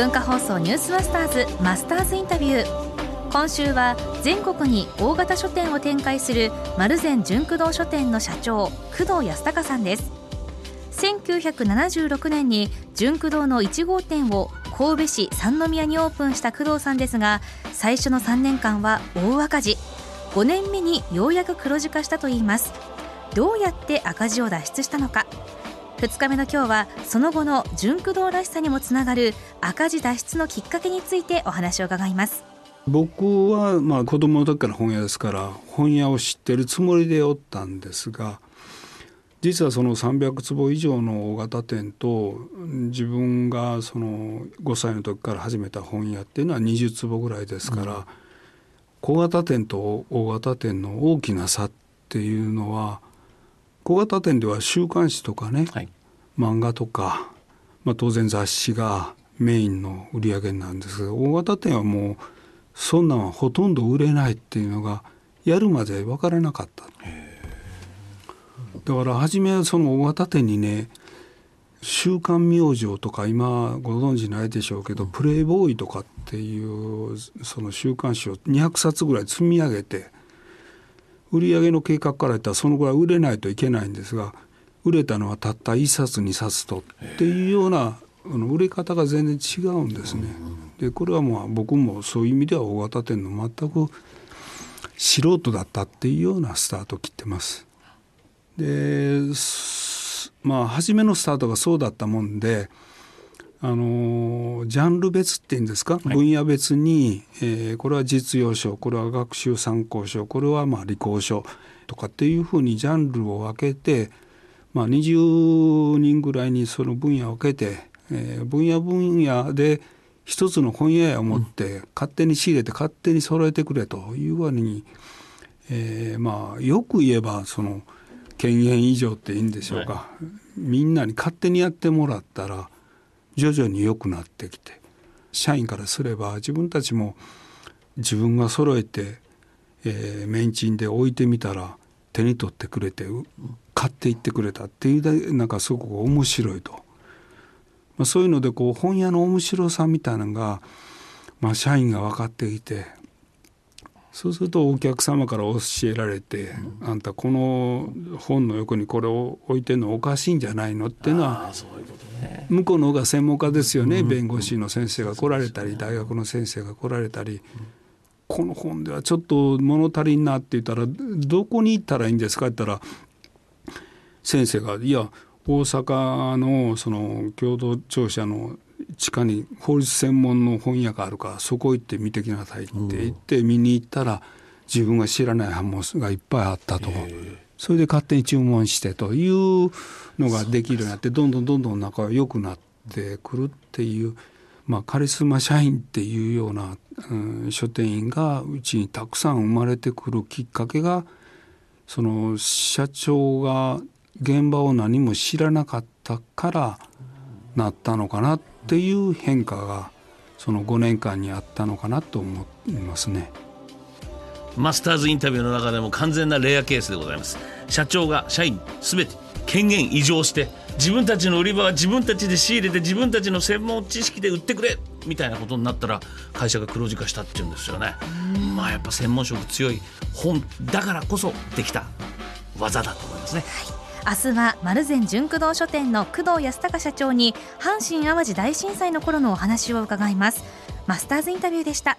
文化放送ニュースマスターズマスターズインタビュー。今週は全国に大型書店を展開する丸善純駆動書店の社長工藤康隆さんです。1976年に純駆動の1号店を神戸市三宮にオープンした工藤さんですが最初の3年間は大赤字。5年目にようやく黒字化したといいます。どうやって赤字を脱出したのか。2日目の今日はその後の純駆動らしさにもつながる赤字脱出のきっかけについてお話を伺います。僕はまあ子供の時から本屋ですから本屋を知ってるつもりでおったんですが実はその300坪以上の大型店と自分がその5歳の時から始めた本屋っていうのは20坪ぐらいですから、うん、小型店と大型店の大きな差っていうのは小型店では週刊誌とかね、はい、漫画とか、まあ、当然雑誌がメインの売り上げなんですが大型店はもうそんなんはほとんど売れないっていうのがやるまで分からなかった。だから初めはその大型店にね「週刊明星」とか今ご存知ないでしょうけど「プレイボーイ」とかっていうその週刊誌を200冊ぐらい積み上げて売上の計画から言ったらそのぐらい売れないといけないんですが売れたのはたった1冊2冊とっていうような売れ方が全然違うんですね。でこれはまあ僕もそういう意味では大型店の全く素人だったっていうようなスタートを切ってます。でまあ初めのスタートがそうだったもんであのジャンル別っていうんですか、はい、分野別に、えー、これは実用書これは学習参考書これはまあ理工書とかっていうふうにジャンルを分けて、まあ、20人ぐらいにその分野を分けて、えー、分野分野で一つの本屋を持って、勝手に仕入れて勝手に揃えてくれというわうに、えー、まあよく言えばその。権限以上っていいんでしょうか、はい、みんなに勝手にやってもらったら徐々に良くなってきて社員からすれば自分たちも自分が揃えて、えー、メンチンで置いてみたら手に取ってくれて買っていってくれたっていうなんかすごく面白いと、まあ、そういうのでこう本屋の面白さみたいなのが、まあ、社員が分かっていてそうするとお客様から教えられて、うん、あんたこの本の横にこれを置いてるのおかしいんじゃないのっていうのは向こうの方が専門家ですよね、うん、弁護士の先生が来られたり、大学の先生が来られたり、この本ではちょっと物足りんなって言ったらどこに行ったらいいんですかって言ったら先生が「いや大阪のその共同庁舎の地下に法律専門の本屋があるからそこ行って見てきなさいって言って見に行ったら自分が知らない版物がいっぱいあったと。それで勝手に注文してというのができるようになってどんどんどんどん仲が良くなってくるっていう、まあ、カリスマ社員っていうような、うん、書店員がうちにたくさん生まれてくるきっかけがその社長が現場を何も知らなかったからなったのかなっていう変化がその5年間にあったのかなと思いますね。マスターズインタビューの中でも完全なレアケースでございます。社長が社員すべて権限移譲して自分たちの売り場は自分たちで仕入れて自分たちの専門知識で売ってくれみたいなことになったら会社が黒字化したっていうんですよね。まあやっぱ専門職強い。本だからこそできた。技だと思いますね、はい。明日は丸善純駆動書店の工藤康隆社長に阪神・淡路大震災の頃のお話を伺います。マスターズインタビューでした。